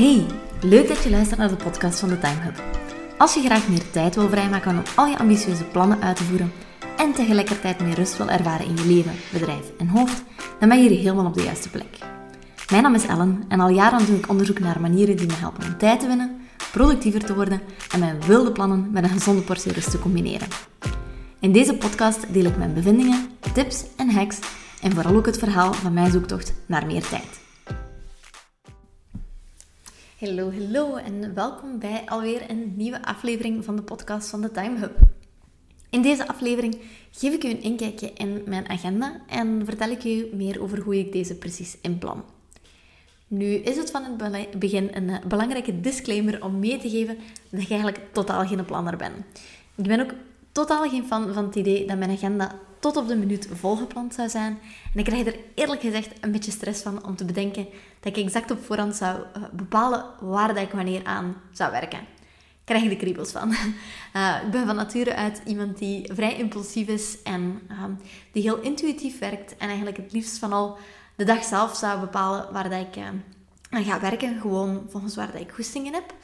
Hey, leuk dat je luistert naar de podcast van de Time Hub. Als je graag meer tijd wil vrijmaken om al je ambitieuze plannen uit te voeren en tegelijkertijd meer rust wil ervaren in je leven, bedrijf en hoofd, dan ben je hier helemaal op de juiste plek. Mijn naam is Ellen en al jaren doe ik onderzoek naar manieren die me helpen om tijd te winnen, productiever te worden en mijn wilde plannen met een gezonde portie rust te combineren. In deze podcast deel ik mijn bevindingen, tips en hacks en vooral ook het verhaal van mijn zoektocht naar meer tijd. Hallo, hallo en welkom bij alweer een nieuwe aflevering van de podcast van de Time Hub. In deze aflevering geef ik u een inkijkje in mijn agenda en vertel ik u meer over hoe ik deze precies inplan. Nu is het van het begin een belangrijke disclaimer om mee te geven dat ik eigenlijk totaal geen planner ben. Ik ben ook totaal geen fan van het idee dat mijn agenda tot op de minuut volgepland zou zijn. En ik krijg er eerlijk gezegd een beetje stress van om te bedenken dat ik exact op voorhand zou eh, bepalen waar dat ik wanneer aan zou werken. Ik krijg de kriebels van. Uh, ik ben van nature uit iemand die vrij impulsief is en ehm, die heel intuïtief werkt en eigenlijk het liefst van al de dag zelf zou bepalen waar dat ik uh, aan ga werken, gewoon volgens waar dat ik goestingen heb.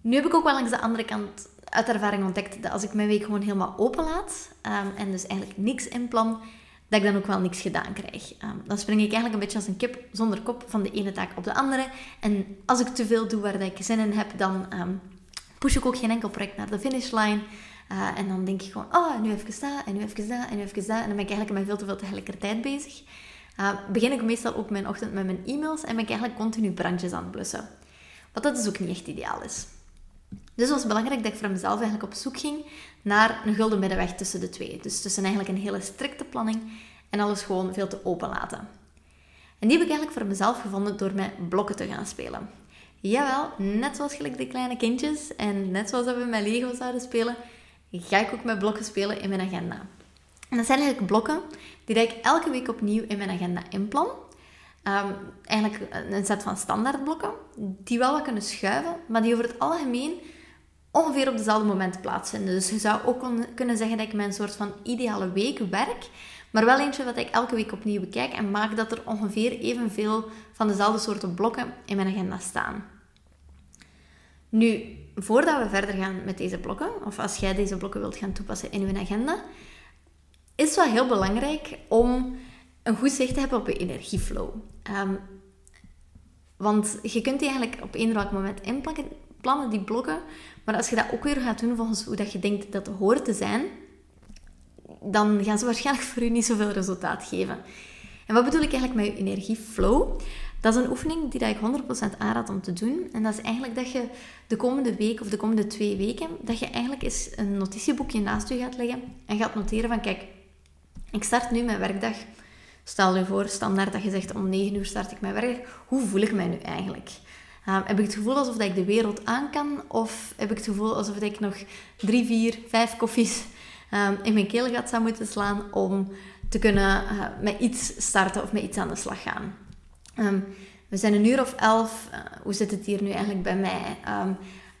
Nu heb ik ook wel langs de andere kant uit ervaring ontdekt dat als ik mijn week gewoon helemaal open laat um, en dus eigenlijk niks inplan, dat ik dan ook wel niks gedaan krijg. Um, dan spring ik eigenlijk een beetje als een kip zonder kop van de ene taak op de andere. En als ik te veel doe waar ik zin in heb, dan um, push ik ook geen enkel project naar de finishline. Uh, en dan denk ik gewoon, oh, nu even dat, en nu even dat, en nu even dat. En dan ben ik eigenlijk met veel te veel tegelijkertijd bezig. Uh, begin ik meestal ook mijn ochtend met mijn e-mails en ben ik eigenlijk continu brandjes aan het blussen. Wat dat dus ook niet echt ideaal is. Dus het was belangrijk dat ik voor mezelf eigenlijk op zoek ging naar een gulden middenweg tussen de twee. Dus tussen eigenlijk een hele strikte planning en alles gewoon veel te open laten. En die heb ik eigenlijk voor mezelf gevonden door met blokken te gaan spelen. Jawel, net zoals gelijk de kleine kindjes en net zoals dat we met Lego zouden spelen, ga ik ook met blokken spelen in mijn agenda. En dat zijn eigenlijk blokken die ik elke week opnieuw in mijn agenda inplan. Um, eigenlijk een set van standaardblokken, die wel wat kunnen schuiven, maar die over het algemeen ongeveer op dezelfde moment plaatsvinden. Dus je zou ook kunnen zeggen dat ik mijn soort van ideale week werk, maar wel eentje wat ik elke week opnieuw bekijk en maak dat er ongeveer evenveel van dezelfde soorten blokken in mijn agenda staan. Nu, voordat we verder gaan met deze blokken, of als jij deze blokken wilt gaan toepassen in je agenda, is het wel heel belangrijk om een goed zicht hebben op je energieflow. Um, want je kunt die eigenlijk op eender welk moment inplakken, plannen, die blokken. Maar als je dat ook weer gaat doen volgens hoe dat je denkt dat het hoort te zijn, dan gaan ze waarschijnlijk voor je niet zoveel resultaat geven. En wat bedoel ik eigenlijk met je energieflow? Dat is een oefening die ik 100% aanraad om te doen. En dat is eigenlijk dat je de komende week of de komende twee weken, dat je eigenlijk eens een notitieboekje naast je gaat leggen en gaat noteren van, kijk, ik start nu mijn werkdag. Stel je voor, standaard dat je zegt om 9 uur start ik mijn werk. Hoe voel ik mij nu eigenlijk? Um, heb ik het gevoel alsof ik de wereld aan kan? Of heb ik het gevoel alsof ik nog drie, vier, vijf koffies um, in mijn keelgat zou moeten slaan om te kunnen uh, met iets starten of met iets aan de slag gaan? Um, we zijn een uur of elf. Uh, hoe zit het hier nu eigenlijk bij mij?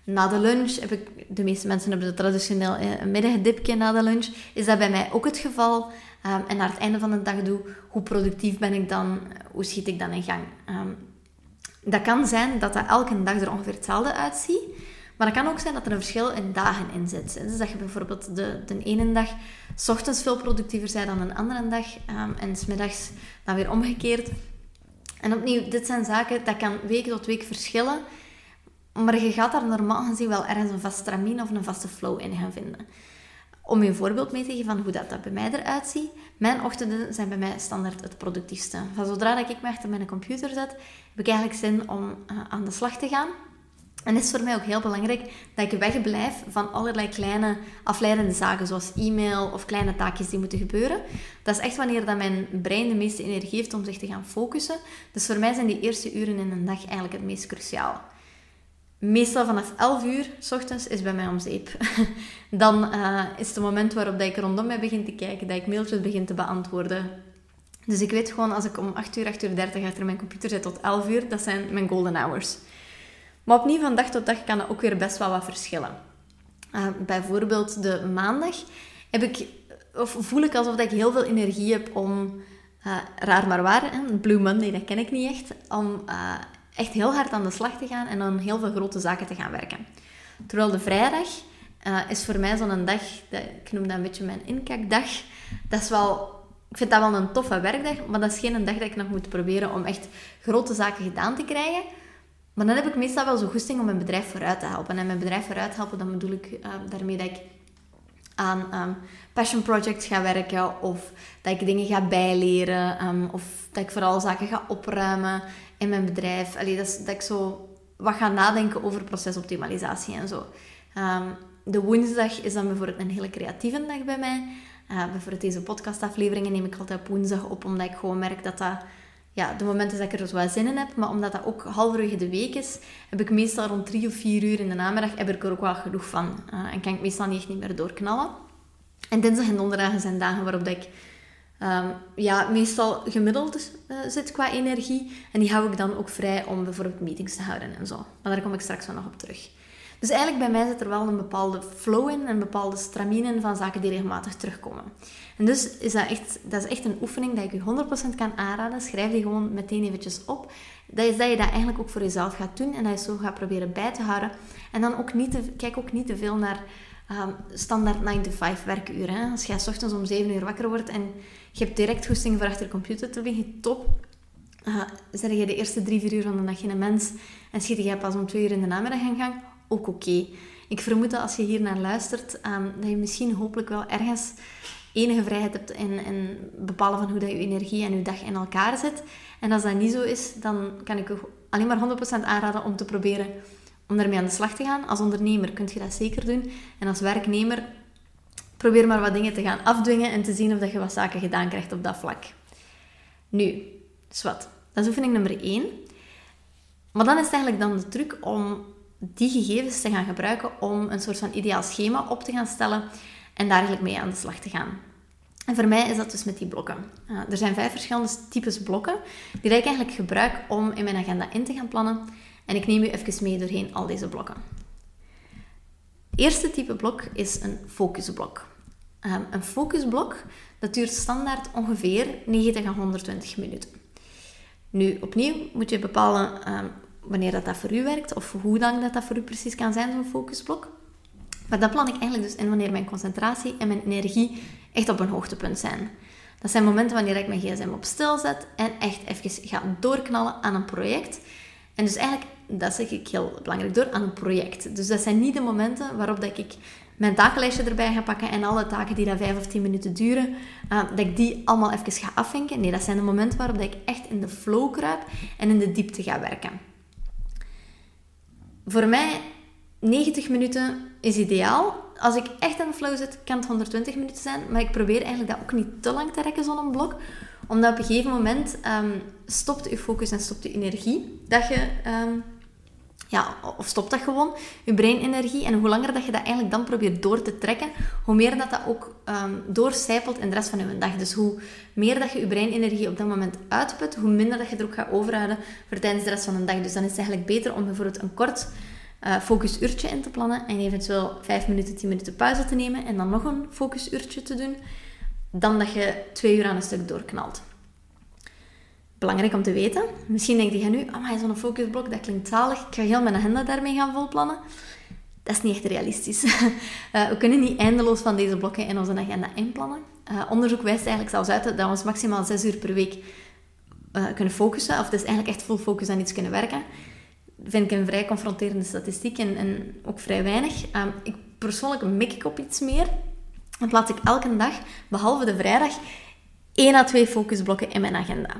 na de lunch heb ik, de meeste mensen hebben traditioneel uh, een middagdipje na de lunch. Is dat bij mij ook het geval? En naar het einde van de dag doe, hoe productief ben ik dan? Hoe schiet ik dan in gang? Dat kan zijn dat dat elke dag er ongeveer hetzelfde uitziet. Maar dat kan ook zijn dat er een verschil in dagen in zit. Dus dat je bijvoorbeeld de, de ene dag s ochtends veel productiever bent dan een andere dag. Um, en smiddags dan weer omgekeerd. En opnieuw, dit zijn zaken, dat kan week tot week verschillen. Maar je gaat daar normaal gezien wel ergens een vast stramien of een vaste flow in gaan vinden. Om je een voorbeeld mee te geven van hoe dat, dat bij mij eruit ziet. Mijn ochtenden zijn bij mij standaard het productiefste. Van zodra dat ik me achter mijn computer zet, heb ik eigenlijk zin om uh, aan de slag te gaan. En het is voor mij ook heel belangrijk dat ik wegblijf van allerlei kleine afleidende zaken, zoals e-mail of kleine taakjes die moeten gebeuren. Dat is echt wanneer dat mijn brein de meeste energie heeft om zich te gaan focussen. Dus voor mij zijn die eerste uren in een dag eigenlijk het meest cruciaal. Meestal vanaf 11 uur s ochtends is bij mij om zeep. Dan uh, is het moment waarop dat ik rondom mij begin te kijken, dat ik mailtjes begin te beantwoorden. Dus ik weet gewoon, als ik om 8 uur, 8 uur 30 achter mijn computer zit tot 11 uur, dat zijn mijn golden hours. Maar opnieuw, van dag tot dag kan dat ook weer best wel wat verschillen. Uh, bijvoorbeeld de maandag heb ik, of voel ik alsof ik heel veel energie heb om, uh, raar maar waar, Blue Monday, dat ken ik niet echt, om echt heel hard aan de slag te gaan en aan heel veel grote zaken te gaan werken. Terwijl de vrijdag uh, is voor mij zo'n dag, ik noem dat een beetje mijn inkakdag. Dat is wel, ik vind dat wel een toffe werkdag, maar dat is geen dag dat ik nog moet proberen om echt grote zaken gedaan te krijgen. Maar dan heb ik meestal wel zo goesting om mijn bedrijf vooruit te helpen. En mijn bedrijf vooruit helpen, dan bedoel ik uh, daarmee dat ik aan um, passion projects ga werken of dat ik dingen ga bijleren um, of dat ik vooral zaken ga opruimen in mijn bedrijf. Allee, dat, is, dat ik zo wat ga nadenken over procesoptimalisatie en zo. Um, de woensdag is dan bijvoorbeeld een hele creatieve dag bij mij. Uh, bijvoorbeeld deze podcastafleveringen neem ik altijd op woensdag op, omdat ik gewoon merk dat dat ja, de momenten dat ik er dus wel zin in heb, maar omdat dat ook halverwege de week is, heb ik meestal rond drie of vier uur in de namiddag heb ik er ook wel genoeg van. Uh, en kan ik meestal niet echt niet meer doorknallen. En dinsdag en donderdag zijn dagen waarop dat ik um, ja, meestal gemiddeld uh, zit qua energie. En die hou ik dan ook vrij om bijvoorbeeld meetings te houden en zo. Maar daar kom ik straks wel nog op terug. Dus eigenlijk bij mij zit er wel een bepaalde flow in, een bepaalde stramine in van zaken die regelmatig terugkomen. En dus is dat echt, dat is echt een oefening dat ik je 100% kan aanraden. Schrijf die gewoon meteen eventjes op. Dat is dat je dat eigenlijk ook voor jezelf gaat doen en dat je zo gaat proberen bij te houden. En dan ook niet te, kijk ook niet te veel naar um, standaard 9-to-5 werkuren. Als jij ochtends om 7 uur wakker wordt en je hebt direct goesting voor achter de computer te liggen, top. Uh, zet je de eerste drie, vier uur van de dag geen mens en schiet je pas om twee uur in de namiddag aan gang, ook oké. Ik vermoed dat als je hier naar luistert, um, dat je misschien hopelijk wel ergens enige vrijheid hebt in, in bepalen van hoe dat je energie en je dag in elkaar zit. En als dat niet zo is, dan kan ik je alleen maar 100% aanraden om te proberen om daarmee aan de slag te gaan. Als ondernemer kun je dat zeker doen. En als werknemer, probeer maar wat dingen te gaan afdwingen en te zien of dat je wat zaken gedaan krijgt op dat vlak. Nu, wat. Dat is oefening nummer 1. Maar dan is het eigenlijk dan de truc om die gegevens te gaan gebruiken om een soort van ideaal schema op te gaan stellen en daar eigenlijk mee aan de slag te gaan. En voor mij is dat dus met die blokken. Uh, er zijn vijf verschillende types blokken die ik eigenlijk gebruik om in mijn agenda in te gaan plannen. En ik neem u even mee doorheen al deze blokken. Het eerste type blok is een focusblok. Um, een focusblok dat duurt standaard ongeveer 90 à 120 minuten. Nu, opnieuw moet je bepalen um, wanneer dat, dat voor u werkt of hoe lang dat, dat voor u precies kan zijn, zo'n focusblok. Maar dat plan ik eigenlijk dus in wanneer mijn concentratie en mijn energie echt op een hoogtepunt zijn. Dat zijn momenten wanneer ik mijn gsm op stil zet en echt even ga doorknallen aan een project. En dus eigenlijk, dat zeg ik heel belangrijk, door aan een project. Dus dat zijn niet de momenten waarop dat ik mijn takenlijstje erbij ga pakken en alle taken die dat 5 of 10 minuten duren, uh, dat ik die allemaal even ga afvinken. Nee, dat zijn de momenten waarop dat ik echt in de flow kruip en in de diepte ga werken. Voor mij 90 minuten is ideaal. Als ik echt in de flow zit, kan het 120 minuten zijn. Maar ik probeer eigenlijk dat ook niet te lang te rekken, zo'n blok. Omdat op een gegeven moment um, stopt je focus en stopt je energie. Dat je... Um, ja, of stopt dat gewoon, je breinenergie. En hoe langer dat je dat eigenlijk dan probeert door te trekken, hoe meer dat dat ook um, doorcijpelt in de rest van je dag. Dus hoe meer dat je je breinenergie op dat moment uitput, hoe minder dat je er ook gaat overhouden voor tijdens de rest van de dag. Dus dan is het eigenlijk beter om bijvoorbeeld een kort uh, focusuurtje in te plannen en eventueel 5 minuten, 10 minuten pauze te nemen en dan nog een focusuurtje te doen, dan dat je twee uur aan een stuk doorknalt. Belangrijk om te weten. Misschien denk je nu, oh, zo'n focusblok, dat klinkt zalig. Ik ga heel mijn agenda daarmee gaan volplannen. Dat is niet echt realistisch. Uh, we kunnen niet eindeloos van deze blokken in onze agenda inplannen. Uh, onderzoek wijst eigenlijk zelfs uit dat we maximaal 6 uur per week kunnen focussen. Of dus eigenlijk echt full focus aan iets kunnen werken vind ik een vrij confronterende statistiek en, en ook vrij weinig. Um, ik persoonlijk mik ik op iets meer. Dan plaats ik elke dag, behalve de vrijdag, één à twee focusblokken in mijn agenda.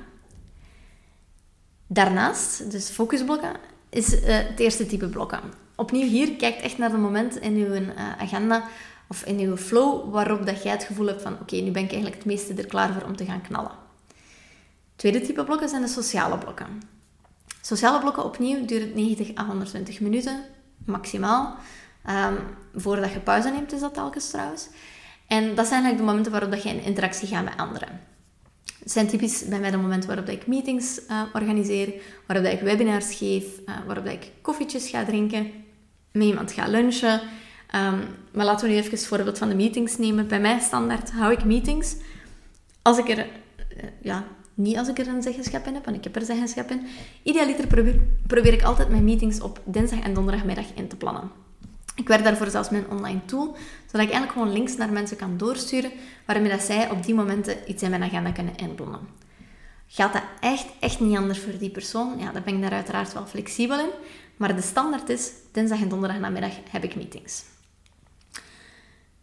Daarnaast, dus focusblokken, is uh, het eerste type blokken. Opnieuw hier, kijk echt naar de moment in uw uh, agenda of in uw flow waarop dat jij het gevoel hebt van oké, nu ben ik eigenlijk het meeste er klaar voor om te gaan knallen. Tweede type blokken zijn de sociale blokken. Sociale blokken opnieuw duurt 90 à 120 minuten, maximaal. Um, voordat je pauze neemt, is dat telkens trouwens. En dat zijn eigenlijk de momenten waarop dat je in interactie gaat met anderen. Het zijn typisch bij mij de momenten waarop ik meetings uh, organiseer, waarop ik webinars geef, uh, waarop ik koffietjes ga drinken, met iemand ga lunchen. Um, maar laten we nu even het voorbeeld van de meetings nemen. Bij mij standaard hou ik meetings als ik er uh, ja, niet als ik er een zeggenschap in heb, want ik heb er zeggenschap in. Idealiter probeer ik altijd mijn meetings op dinsdag en donderdagmiddag in te plannen. Ik werk daarvoor zelfs een online tool, zodat ik eigenlijk gewoon links naar mensen kan doorsturen, waarmee dat zij op die momenten iets in mijn agenda kunnen inplannen. Gaat dat echt, echt niet anders voor die persoon? Ja, dan ben ik daar uiteraard wel flexibel in. Maar de standaard is, dinsdag en donderdag namiddag heb ik meetings.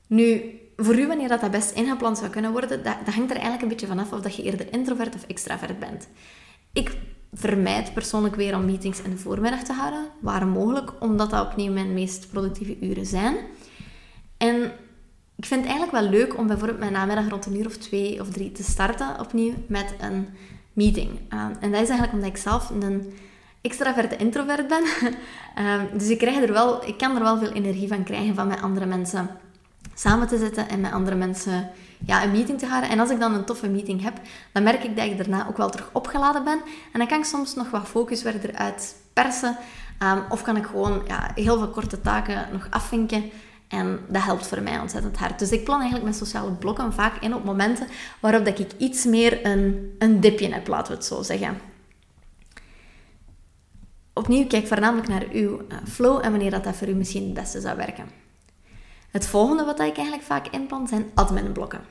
Nu, voor u, wanneer dat, dat best ingepland zou kunnen worden, dat, dat hangt er eigenlijk een beetje vanaf of dat je eerder introvert of extravert bent. Ik vermijd persoonlijk weer om meetings in de voormiddag te houden, waar mogelijk, omdat dat opnieuw mijn meest productieve uren zijn. En ik vind het eigenlijk wel leuk om bijvoorbeeld mijn namiddag rond een uur of twee of drie te starten opnieuw met een meeting. Uh, en dat is eigenlijk omdat ik zelf een extraverte introvert ben. uh, dus ik, krijg er wel, ik kan er wel veel energie van krijgen van met andere mensen samen te zitten en met andere mensen ja, een meeting te houden. En als ik dan een toffe meeting heb, dan merk ik dat ik daarna ook wel terug opgeladen ben. En dan kan ik soms nog wat focus eruit persen. Um, of kan ik gewoon ja, heel veel korte taken nog afvinken. En dat helpt voor mij ontzettend hard. Dus ik plan eigenlijk mijn sociale blokken vaak in op momenten waarop dat ik iets meer een, een dipje heb, laten we het zo zeggen. Opnieuw, kijk voornamelijk naar uw uh, flow en wanneer dat, dat voor u misschien het beste zou werken. Het volgende wat ik eigenlijk vaak inplan zijn adminblokken.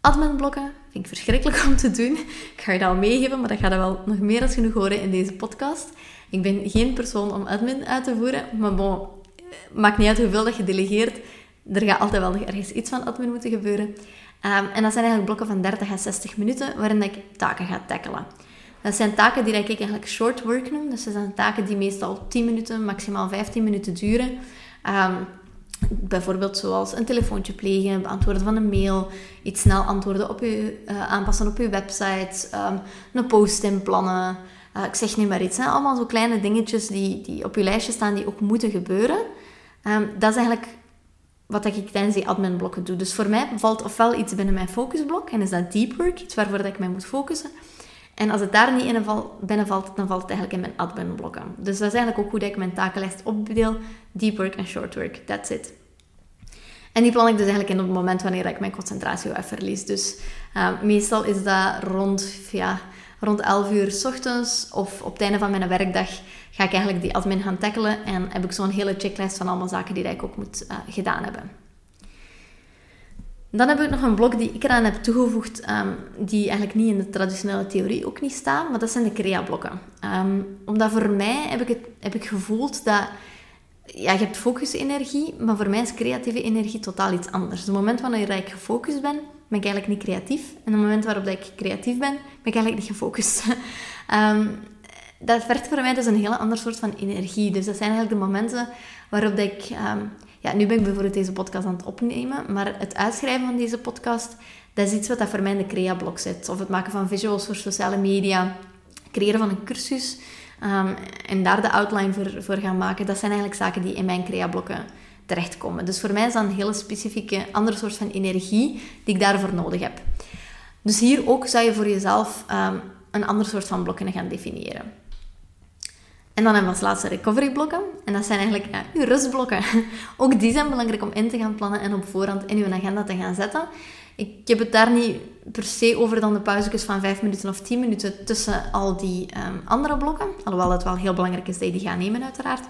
Adminblokken vind ik verschrikkelijk om te doen. Ik ga je dat al meegeven, maar dat gaat er wel nog meer dan genoeg horen in deze podcast. Ik ben geen persoon om admin uit te voeren, maar bon, maakt niet uit hoeveel dat je delegeert. Er gaat altijd wel nog ergens iets van admin moeten gebeuren. Um, en dat zijn eigenlijk blokken van 30 à 60 minuten waarin ik taken ga tackelen. Dat zijn taken die ik eigenlijk short work noem. Dus dat zijn taken die meestal 10 minuten, maximaal 15 minuten duren. Um, Bijvoorbeeld zoals een telefoontje plegen, beantwoorden van een mail, iets snel antwoorden op je, uh, aanpassen op je website, um, een post inplannen. Uh, ik zeg niet maar iets. Hè? Allemaal zo kleine dingetjes die, die op je lijstje staan die ook moeten gebeuren. Um, dat is eigenlijk wat ik tijdens die adminblokken doe. Dus voor mij valt ofwel iets binnen mijn focusblok en is dat deep work, iets waarvoor dat ik mij moet focussen. En als het daar niet in binnen valt, dan valt het eigenlijk in mijn adminblokken. Dus dat is eigenlijk ook hoe ik mijn takenlijst opdeel. Deep work en short work. That's it. En die plan ik dus eigenlijk in op het moment wanneer ik mijn concentratie even verlies. Dus uh, meestal is dat rond, ja, rond 11 uur s ochtends of op het einde van mijn werkdag ga ik eigenlijk die admin gaan tackelen. En heb ik zo'n hele checklist van allemaal zaken die ik ook moet uh, gedaan hebben. Dan heb ik nog een blok die ik eraan heb toegevoegd, um, die eigenlijk niet in de traditionele theorie ook niet staan, maar dat zijn de crea-blokken. Um, omdat voor mij heb ik, het, heb ik gevoeld dat ja, je hebt focusenergie, maar voor mij is creatieve energie totaal iets anders. Het moment wanneer ik gefocust ben, ben ik eigenlijk niet creatief. En het moment waarop ik creatief ben, ben ik eigenlijk niet gefocust. um, dat vergt voor mij dus een hele ander soort van energie. Dus dat zijn eigenlijk de momenten waarop ik ja, nu ben ik bijvoorbeeld deze podcast aan het opnemen, maar het uitschrijven van deze podcast, dat is iets wat dat voor mij in de crea-blok zit. Of het maken van visuals voor sociale media, creëren van een cursus um, en daar de outline voor, voor gaan maken. Dat zijn eigenlijk zaken die in mijn crea-blokken terechtkomen. Dus voor mij is dat een hele specifieke andere soort van energie die ik daarvoor nodig heb. Dus hier ook zou je voor jezelf um, een ander soort van blokken gaan definiëren. En dan hebben we als laatste recovery blokken. En dat zijn eigenlijk uw rustblokken. Ook die zijn belangrijk om in te gaan plannen en op voorhand in uw agenda te gaan zetten. Ik heb het daar niet per se over dan de pauzes van 5 minuten of 10 minuten tussen al die um, andere blokken. Alhoewel het wel heel belangrijk is dat je die gaat nemen, uiteraard.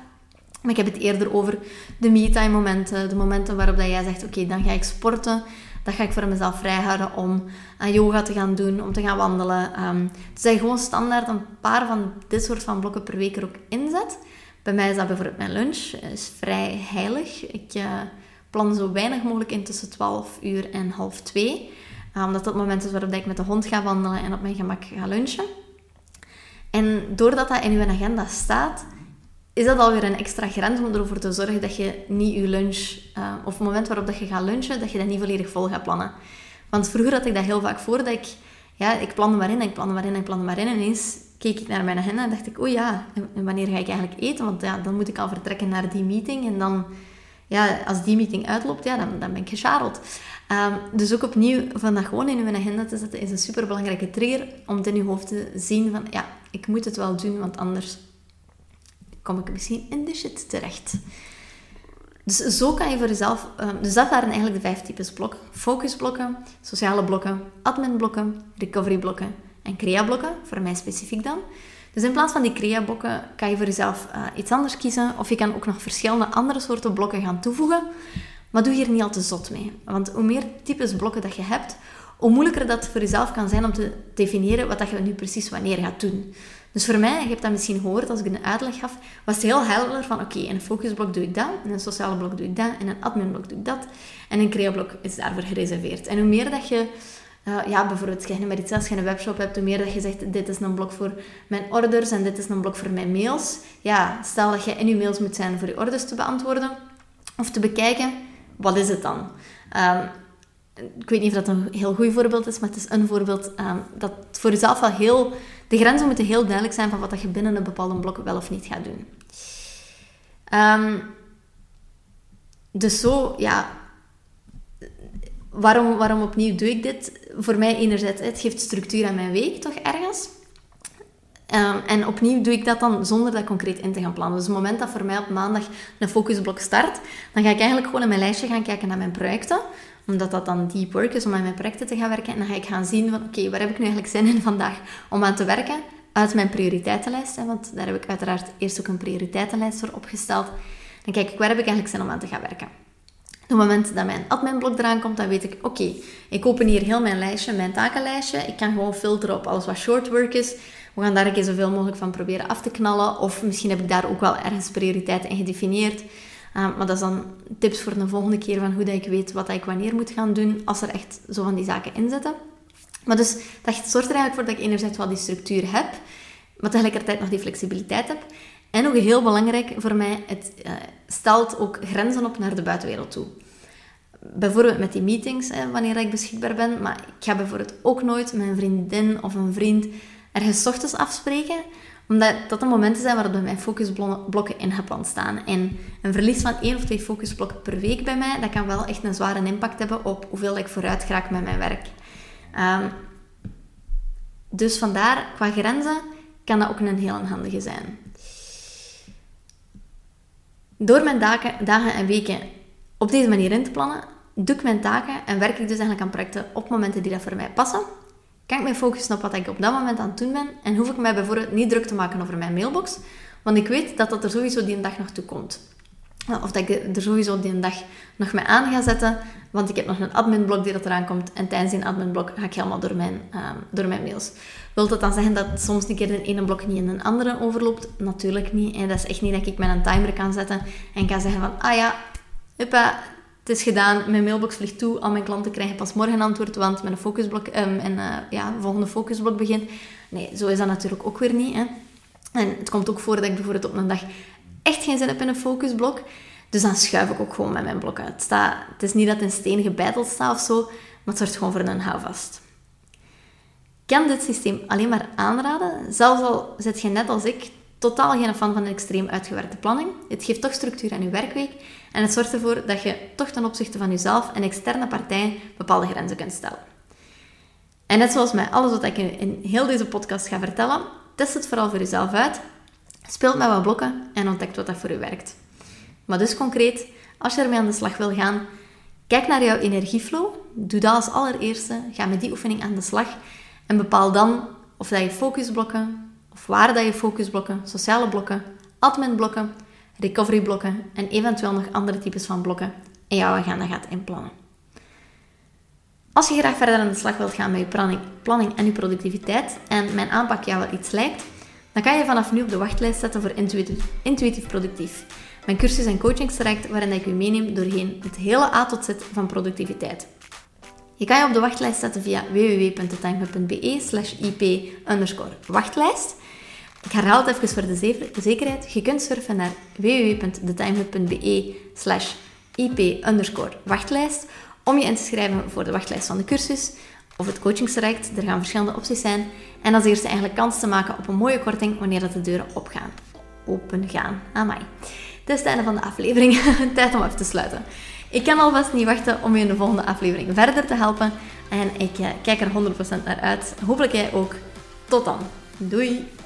Maar ik heb het eerder over de me-time momenten. De momenten waarop dat jij zegt, oké, dan ga ik sporten dat ga ik voor mezelf vrijhouden om aan yoga te gaan doen, om te gaan wandelen. Um, dus dat je gewoon standaard een paar van dit soort van blokken per week er ook inzet. Bij mij is dat bijvoorbeeld mijn lunch. is vrij heilig. Ik uh, plan zo weinig mogelijk in tussen 12 uur en half 2. Uh, omdat dat het moment is waarop ik met de hond ga wandelen en op mijn gemak ga lunchen. En doordat dat in uw agenda staat, is dat alweer een extra grens om ervoor te zorgen dat je niet je lunch, uh, of het moment waarop dat je gaat lunchen, dat je dat niet volledig vol gaat plannen. Want vroeger had ik dat heel vaak voor, dat ik, ja, ik plande maar in, ik plande maar in, ik plande maar in. En ineens keek ik naar mijn agenda en dacht ik, oh ja, en wanneer ga ik eigenlijk eten? Want ja, dan moet ik al vertrekken naar die meeting. En dan, ja, als die meeting uitloopt, ja, dan, dan ben ik gescharreld. Um, dus ook opnieuw, van gewoon in uw agenda te zetten, is een superbelangrijke trigger om het in je hoofd te zien van, ja, ik moet het wel doen, want anders kom ik misschien in de shit terecht. Dus zo kan je voor jezelf... Um, dus dat waren eigenlijk de vijf types blokken. Focusblokken, sociale blokken, adminblokken, recoveryblokken en crea-blokken, voor mij specifiek dan. Dus in plaats van die crea-blokken kan je voor jezelf uh, iets anders kiezen. Of je kan ook nog verschillende andere soorten blokken gaan toevoegen. Maar doe hier niet al te zot mee. Want hoe meer types blokken dat je hebt, hoe moeilijker dat voor jezelf kan zijn om te definiëren wat dat je nu precies wanneer gaat doen. Dus voor mij, je hebt dat misschien gehoord als ik een uitleg gaf, was het heel helder van oké, in een focusblok doe ik dat, in een sociale blok doe ik dat, in een adminblok doe ik dat en een crea-blok is daarvoor gereserveerd. En hoe meer dat je uh, ja, bijvoorbeeld, je met iets als je een webshop hebt, hoe meer dat je zegt, dit is een blok voor mijn orders en dit is een blok voor mijn mails. Ja, stel dat je in je mails moet zijn voor je orders te beantwoorden of te bekijken, wat is het dan? Um, ik weet niet of dat een heel goed voorbeeld is, maar het is een voorbeeld um, dat voor jezelf wel heel... De grenzen moeten heel duidelijk zijn van wat je binnen een bepaalde blok wel of niet gaat doen. Um, dus zo, ja... Waarom, waarom opnieuw doe ik dit? Voor mij enerzijds, het geeft structuur aan mijn week toch ergens. Um, en opnieuw doe ik dat dan zonder dat concreet in te gaan plannen. Dus het moment dat voor mij op maandag een focusblok start, dan ga ik eigenlijk gewoon in mijn lijstje gaan kijken naar mijn projecten omdat dat dan deep work is om aan mijn projecten te gaan werken. En dan ga ik gaan zien van, oké, waar heb ik nu eigenlijk zin in vandaag om aan te werken? Uit mijn prioriteitenlijst, hè, want daar heb ik uiteraard eerst ook een prioriteitenlijst voor opgesteld. Dan kijk ik, waar heb ik eigenlijk zin om aan te gaan werken? Op het moment dat mijn adminblok eraan komt, dan weet ik, oké, ik open hier heel mijn lijstje, mijn takenlijstje. Ik kan gewoon filteren op alles wat short work is. We gaan daar een keer zoveel mogelijk van proberen af te knallen. Of misschien heb ik daar ook wel ergens prioriteiten in gedefinieerd. Uh, maar dat is dan tips voor de volgende keer van hoe dat ik weet wat ik wanneer moet gaan doen, als er echt zo van die zaken in zitten. Maar dus dat zorgt er eigenlijk voor dat ik enerzijds wel die structuur heb, maar tegelijkertijd nog die flexibiliteit heb. En ook heel belangrijk voor mij, het uh, stelt ook grenzen op naar de buitenwereld toe. Bijvoorbeeld met die meetings, hè, wanneer ik beschikbaar ben. Maar ik ga bijvoorbeeld ook nooit mijn vriendin of een vriend ergens ochtends afspreken omdat dat de momenten zijn waarop mijn focusblokken ingepland staan. En een verlies van één of twee focusblokken per week bij mij, dat kan wel echt een zware impact hebben op hoeveel ik vooruit raak met mijn werk. Um, dus vandaar, qua grenzen, kan dat ook een heel handige zijn. Door mijn dagen, dagen en weken op deze manier in te plannen, doe ik mijn taken en werk ik dus eigenlijk aan projecten op momenten die dat voor mij passen kan ik mij focussen op wat ik op dat moment aan het doen ben en hoef ik mij bijvoorbeeld niet druk te maken over mijn mailbox, want ik weet dat dat er sowieso die een dag nog toe komt. Of dat ik er sowieso die een dag nog mee aan ga zetten, want ik heb nog een adminblok die dat eraan komt en tijdens die adminblok ga ik helemaal door mijn, um, door mijn mails. Wilt dat dan zeggen dat soms een keer de ene blok niet in een andere overloopt? Natuurlijk niet. En dat is echt niet dat ik een timer kan zetten en kan zeggen van, ah ja, huppa, het is gedaan, mijn mailbox vliegt toe, al mijn klanten krijgen pas morgen antwoord, want mijn focusblok um, en uh, ja, volgende focusblok begint. Nee, zo is dat natuurlijk ook weer niet. Hè. En het komt ook voor dat ik bijvoorbeeld op een dag echt geen zin heb in een focusblok. Dus dan schuif ik ook gewoon met mijn blok uit. Het, het is niet dat het in steen gebeiteld staat of zo, maar het zorgt gewoon voor een houvast. Ik kan dit systeem alleen maar aanraden, zelfs al zit je net als ik totaal geen fan van een extreem uitgewerkte planning. Het geeft toch structuur aan je werkweek en het zorgt ervoor dat je toch ten opzichte van jezelf en externe partijen bepaalde grenzen kunt stellen. En net zoals met alles wat ik in heel deze podcast ga vertellen, test het vooral voor jezelf uit. Speelt met wat blokken en ontdekt wat dat voor je werkt. Maar dus concreet, als je ermee aan de slag wil gaan, kijk naar jouw energieflow. Doe dat als allereerste. Ga met die oefening aan de slag. En bepaal dan of dat je focusblokken, of waar dat je focusblokken, sociale blokken, adminblokken recovery blokken en eventueel nog andere types van blokken in jouw agenda gaat inplannen. Als je graag verder aan de slag wilt gaan met je planning, planning en je productiviteit en mijn aanpak jou wel iets lijkt, dan kan je vanaf nu op de wachtlijst zetten voor intuïtief Productief. Mijn cursus en coachingstraject waarin ik u meeneem doorheen het hele A tot Z van productiviteit. Je kan je op de wachtlijst zetten via www.thetimehub.be slash ip wachtlijst. Ik herhaal het even voor de zekerheid. Je kunt surfen naar www.thetimehub.be slash ip wachtlijst om je in te schrijven voor de wachtlijst van de cursus of het coachingstraject. Er gaan verschillende opties zijn. En als eerste eigenlijk kans te maken op een mooie korting wanneer dat de deuren opgaan. Open gaan. Amai. Het is het einde van de aflevering. Tijd om even te sluiten. Ik kan alvast niet wachten om je in de volgende aflevering verder te helpen. En ik eh, kijk er 100% naar uit. Hopelijk jij ook. Tot dan. Doei!